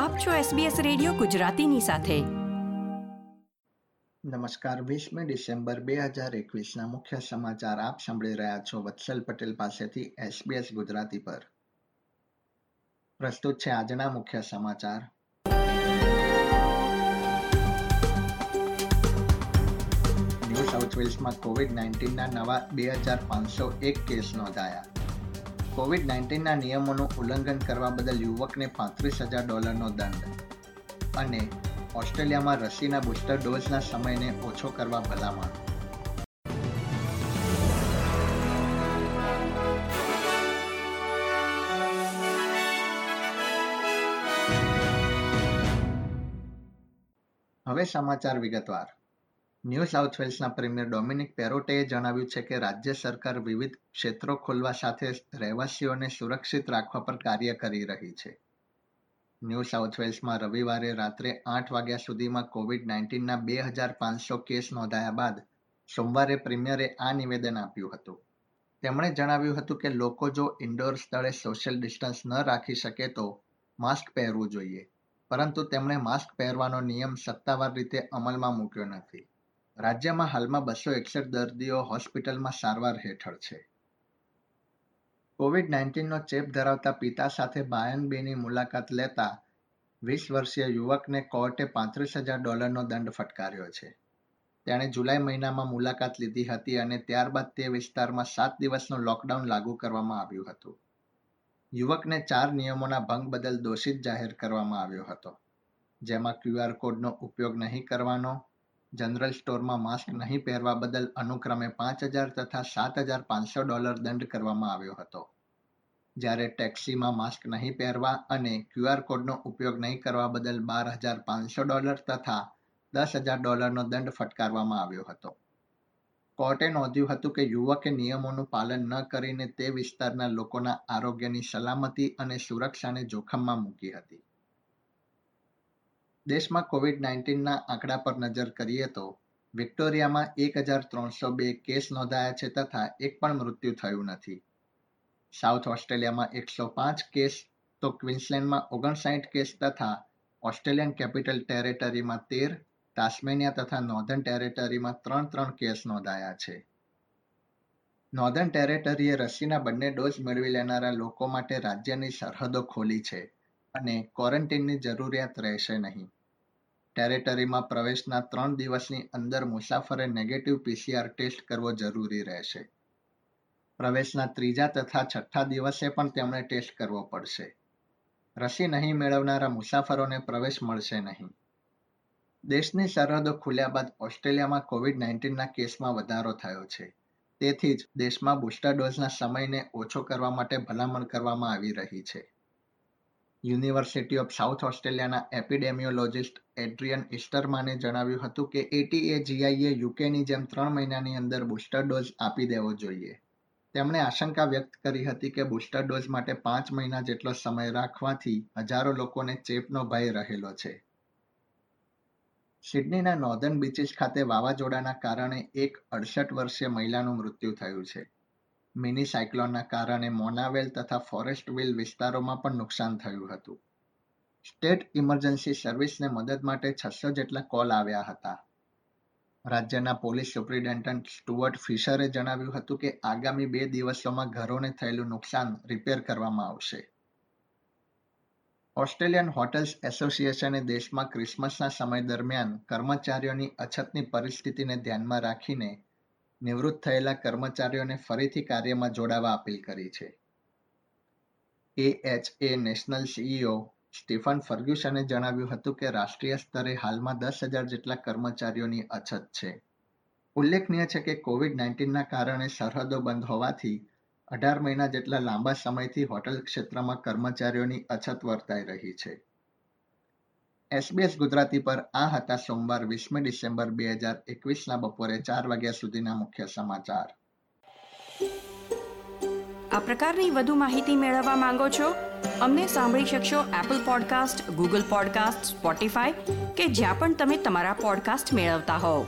આપ છો SBS radio ગુજરાતીની સાથે. નમસ્કાર, વીસમી ડિસેમ્બર બે હજાર એકવીસના મુખ્ય સમાચાર આપ સાંભળી રહ્યા છો વત્સલ પટેલ પાસેથી SBS ગુજરાતી પર. પ્રસ્તુત છે આજના મુખ્ય સમાચાર. ન્યૂ સાઉથ વેલ્સમાં કોવિડ નાઇન્ટીનના નવા બે હજાર પાંચસો એક કેસ નોંધાયા. કોવિડ નાઇન્ટીનના નિયમોનું ઉલ્લંઘન કરવા બદલ યુવકને પાંત્રીસ હજાર ડોલરનો દંડ અને ઓસ્ટ્રેલિયામાં રસીના બુસ્ટર ડોઝના સમયને ઓછો કરવા ભલામણ. હવે સમાચાર વિગતવાર. ન્યૂ સાઉથ વેલ્સના પ્રીમિયર ડોમિનિક પેરોટેએ જણાવ્યું છે કે રાજ્ય સરકાર વિવિધ ક્ષેત્રો ખોલવા સાથે રહેવાસીઓને સુરક્ષિત રાખવા પર કાર્ય કરી રહી છે. ન્યૂ સાઉથ વેલ્સમાં રવિવારે રાત્રે આઠ વાગ્યા સુધીમાં કોવિડ નાઇન્ટીનના બે હજાર પાંચસો કેસ નોંધાયા બાદ સોમવારે પ્રીમિયરે આ નિવેદન આપ્યું હતું. તેમણે જણાવ્યું હતું કે લોકો જો ઇન્ડોર સ્થળે સોશિયલ ડિસ્ટન્સ ન રાખી શકે તો માસ્ક પહેરવું જોઈએ, પરંતુ તેમણે માસ્ક પહેરવાનો નિયમ સત્તાવાર રીતે અમલમાં મૂક્યો નથી. રાજ્યમાં હાલમાં બસો એકસઠ દર્દીઓ હોસ્પિટલમાં સારવાર હેઠળ છે. કોવિડ નાઇન્ટીનનો ચેપ ધરાવતા પિતા સાથે બાયનબીની મુલાકાત લેતા વીસ વર્ષીય યુવકને કોર્ટે પાંત્રીસ હજાર ડોલરનો દંડ ફટકાર્યો છે. તેણે જુલાઈ મહિનામાં મુલાકાત લીધી હતી અને ત્યારબાદ તે વિસ્તારમાં સાત દિવસનું લોકડાઉન લાગુ કરવામાં આવ્યું હતું. યુવકને ચાર નિયમોના ભંગ બદલ દોષિત જાહેર કરવામાં આવ્યો હતો. જેમાં ક્યુઆર કોડનો ઉપયોગ નહીં કરવાનો જનરલ સ્ટોરમાં માસ્ક નહીં પહેરવા બદલ અનુક્રમે પાંચ હજાર તથા સાત હજાર પાંચસો ડોલર દંડ કરવામાં આવ્યો હતો. જ્યારે ટેક્સીમાં માસ્ક નહીં પહેરવા અને ક્યુઆર કોડનો ઉપયોગ નહીં કરવા બદલ બાર હજાર પાંચસો ડોલર તથા દસ હજાર ડોલરનો દંડ ફટકારવામાં આવ્યો હતો. કોર્ટે નોંધ્યું હતું કે યુવકે નિયમોનું પાલન ન કરીને તે વિસ્તારના લોકોના આરોગ્યની સલામતી અને સુરક્ષાને જોખમમાં મૂકી હતી. દેશમાં કોવિડ નાઇન્ટીનના આંકડા પર નજર કરીએ તો, વિક્ટોરિયામાં એક હજાર ત્રણસો બે કેસ નોંધાયા છે તથા એક પણ મૃત્યુ થયું નથી. સાઉથ ઓસ્ટ્રેલિયામાં એકસો પાંચ કેસ, તો ક્વિન્સલેન્ડમાં ઓગણસાઠ કેસ તથા ઓસ્ટ્રેલિયન કેપિટલ ટેરેટરીમાં તેર, તાસ્મેનિયા તથા નોર્ધન ટેરેટરીમાં ત્રણ ત્રણ કેસ નોંધાયા છે. નોર્ધન ટેરેટરીએ રસીના બંને ડોઝ મેળવી લેનારા લોકો માટે રાજ્યની સરહદો ખોલી છે. અને ક્વોરન્ટીનની જરૂરિયાત રહેશે નહીં. ટેરેટરીમાં પ્રવેશના ત્રણ દિવસની અંદર મુસાફરે નેગેટિવ પીસીઆર ટેસ્ટ કરવો જરૂરી રહેશે. પ્રવેશના ત્રીજા તથા છઠ્ઠા દિવસે પણ તેમણે ટેસ્ટ કરવો પડશે. રસી નહીં મેળવનારા મુસાફરોને પ્રવેશ મળશે નહીં. દેશની સરહદો ખુલ્યા બાદ ઓસ્ટ્રેલિયામાં કોવિડ નાઇન્ટીનના કેસમાં વધારો થયો છે. તેથી જ દેશમાં બુસ્ટર ડોઝના સમયને ઓછો કરવા માટે ભલામણ કરવામાં આવી રહી છે. યુનિવર્સિટી ઓફ સાઉથ ઓસ્ટ્રેલિયાના એપિડેમિયોલોજિસ્ટ એડ્રિયન ઇસ્ટરમાને જણાવ્યું હતું કે એટીએ જીઆઈએ યુકેની જેમ ત્રણ મહિનાની અંદર બુસ્ટર ડોઝ આપી દેવો જોઈએ. તેમણે આશંકા વ્યક્ત કરી હતી કે બુસ્ટર ડોઝ માટે પાંચ મહિના જેટલો સમય રાખવાથી હજારો લોકોને ચેપનો ભય રહેલો છે. સિડનીના નોર્ધન બીચીસ ખાતે વાવાઝોડાના કારણે એક અડસઠ વર્ષીય મહિલાનું મૃત્યુ થયું છે. મિની સાયક્લોનના કારણે મોનાવેલ તથા ફોરેસ્ટવિલ વિસ્તારોમાં પણ નુકસાન થયું હતું. સ્ટેટ ઇમરજન્સી સર્વિસને મદદ માટે છસો જેટલા કોલ આવ્યા હતા. રાજ્યના પોલીસ સુપ્રિન્ટેન્ડન્ટ સ્ટુઅર્ટ ફિશરે જણાવ્યું હતું કે આગામી બે દિવસોમાં ઘરોને થયેલું નુકસાન રિપેર કરવામાં આવશે. ઓસ્ટ્રેલિયન હોટેલ્સ એસોસિએશને દેશમાં ક્રિસમસના સમય દરમિયાન કર્મચારીઓની અછતની પરિસ્થિતિને ધ્યાનમાં રાખીને નિવૃત્ત થયેલા કર્મચારીઓને ફરીથી કાર્યમાં જોડાવા અપીલ કરી છે. એએચએ નેશનલ સીઈઓ સ્ટીફન ફર્ગ્યુસને જણાવ્યું હતું કે રાષ્ટ્રીય સ્તરે હાલમાં દસ હજાર જેટલા કર્મચારીઓની અછત છે. ઉલ્લેખનીય છે કે કોવિડ નાઇન્ટીનના કારણે સરહદો બંધ હોવાથી અઢાર મહિના જેટલા લાંબા સમયથી હોટલ ક્ષેત્રમાં કર્મચારીઓની અછત વર્તાઈ રહી છે. એસબીએસ ગુજરાતી પર આ હતા સોમવાર વીસમી ડિસેમ્બર બે હજાર એકવીસના બપોરે ચાર વાગ્યા સુધીના મુખ્ય સમાચાર. આ પ્રકારની વધુ માહિતી મેળવવા માંગો છો? અમને સાંભળી શકશો Apple podcast Google podcast Spotify કે જ્યાં પણ તમે તમારા પોડકાસ્ટ મેળવતા હોવ.